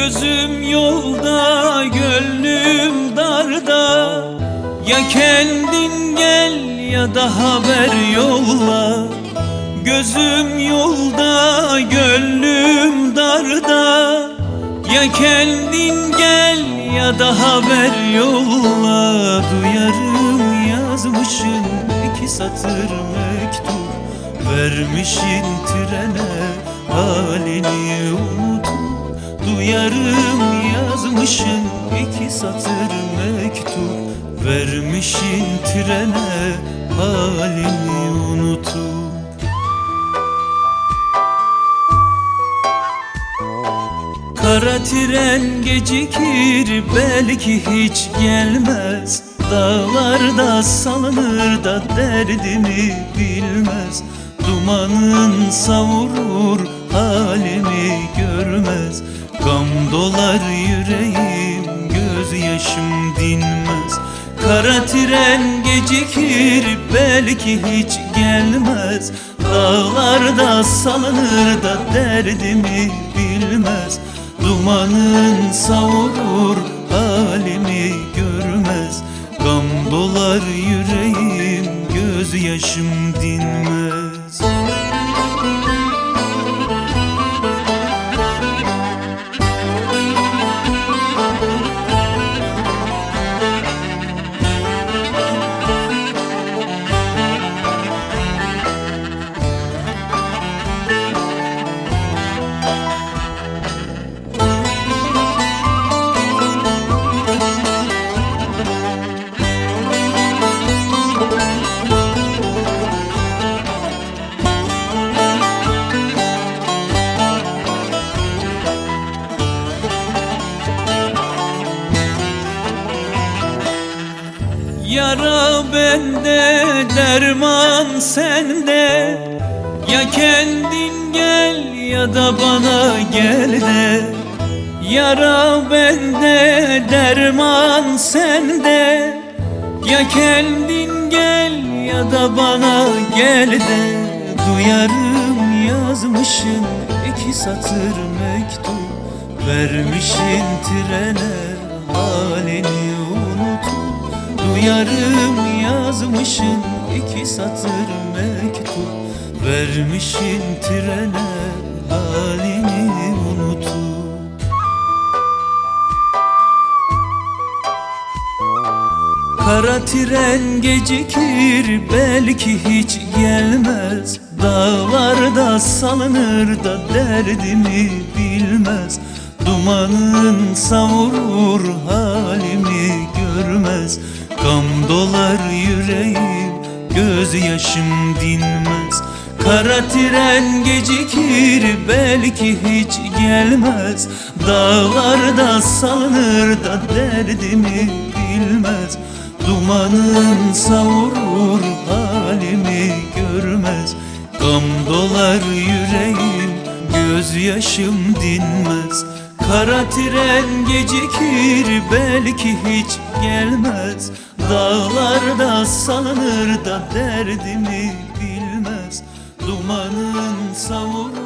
Gözüm yolda, gönlüm darda. Ya kendin gel ya da haber yolla. Gözüm yolda, gönlüm darda. Ya kendin gel ya da haber yolla. Duyarım yazmışın iki satır mektup. Vermişin trene halini unutup Duyarım yazmışın iki satır mektup. Vermişin trene halini unutup. Kara tren gecikir belki hiç gelmez. Dağlarda salınır da derdimi bilmez. Dumanın savurur halimi görmez Gam dolar yüreğim gözyaşım dinmez. Kara tren gecikir belki hiç gelmez. Dağlarda salınır da derdimi bilmez. Dumanın savurur halimi görmez. Gam dolar yüreğim gözyaşım dinmez Yara bende, derman sende. Ya kendin gel ya da bana gel de. Yara bende, derman sende. Ya kendin gel ya da bana gel de. Duyarım yazmışın iki satır mektup. Vermişin trene Duyarım yazmışın iki satır mektup. Vermişin trene halini unutup Kara tren gecikir belki hiç gelmez. Dağlarda salınır da derdimi bilmez. Dumanın savurur halimi görmez Gam dolar yüreğim gözyaşım dinmez. Kara tren gecikir belki hiç gelmez. Dağlarda salınır da derdimi bilmez. Dumanın savurur halimi görmez. Gam dolar yüreğim gözyaşım dinmez Kara tren gecikir belki hiç gelmez. Dağlarda salınır da derdimi bilmez. Dumanın savurur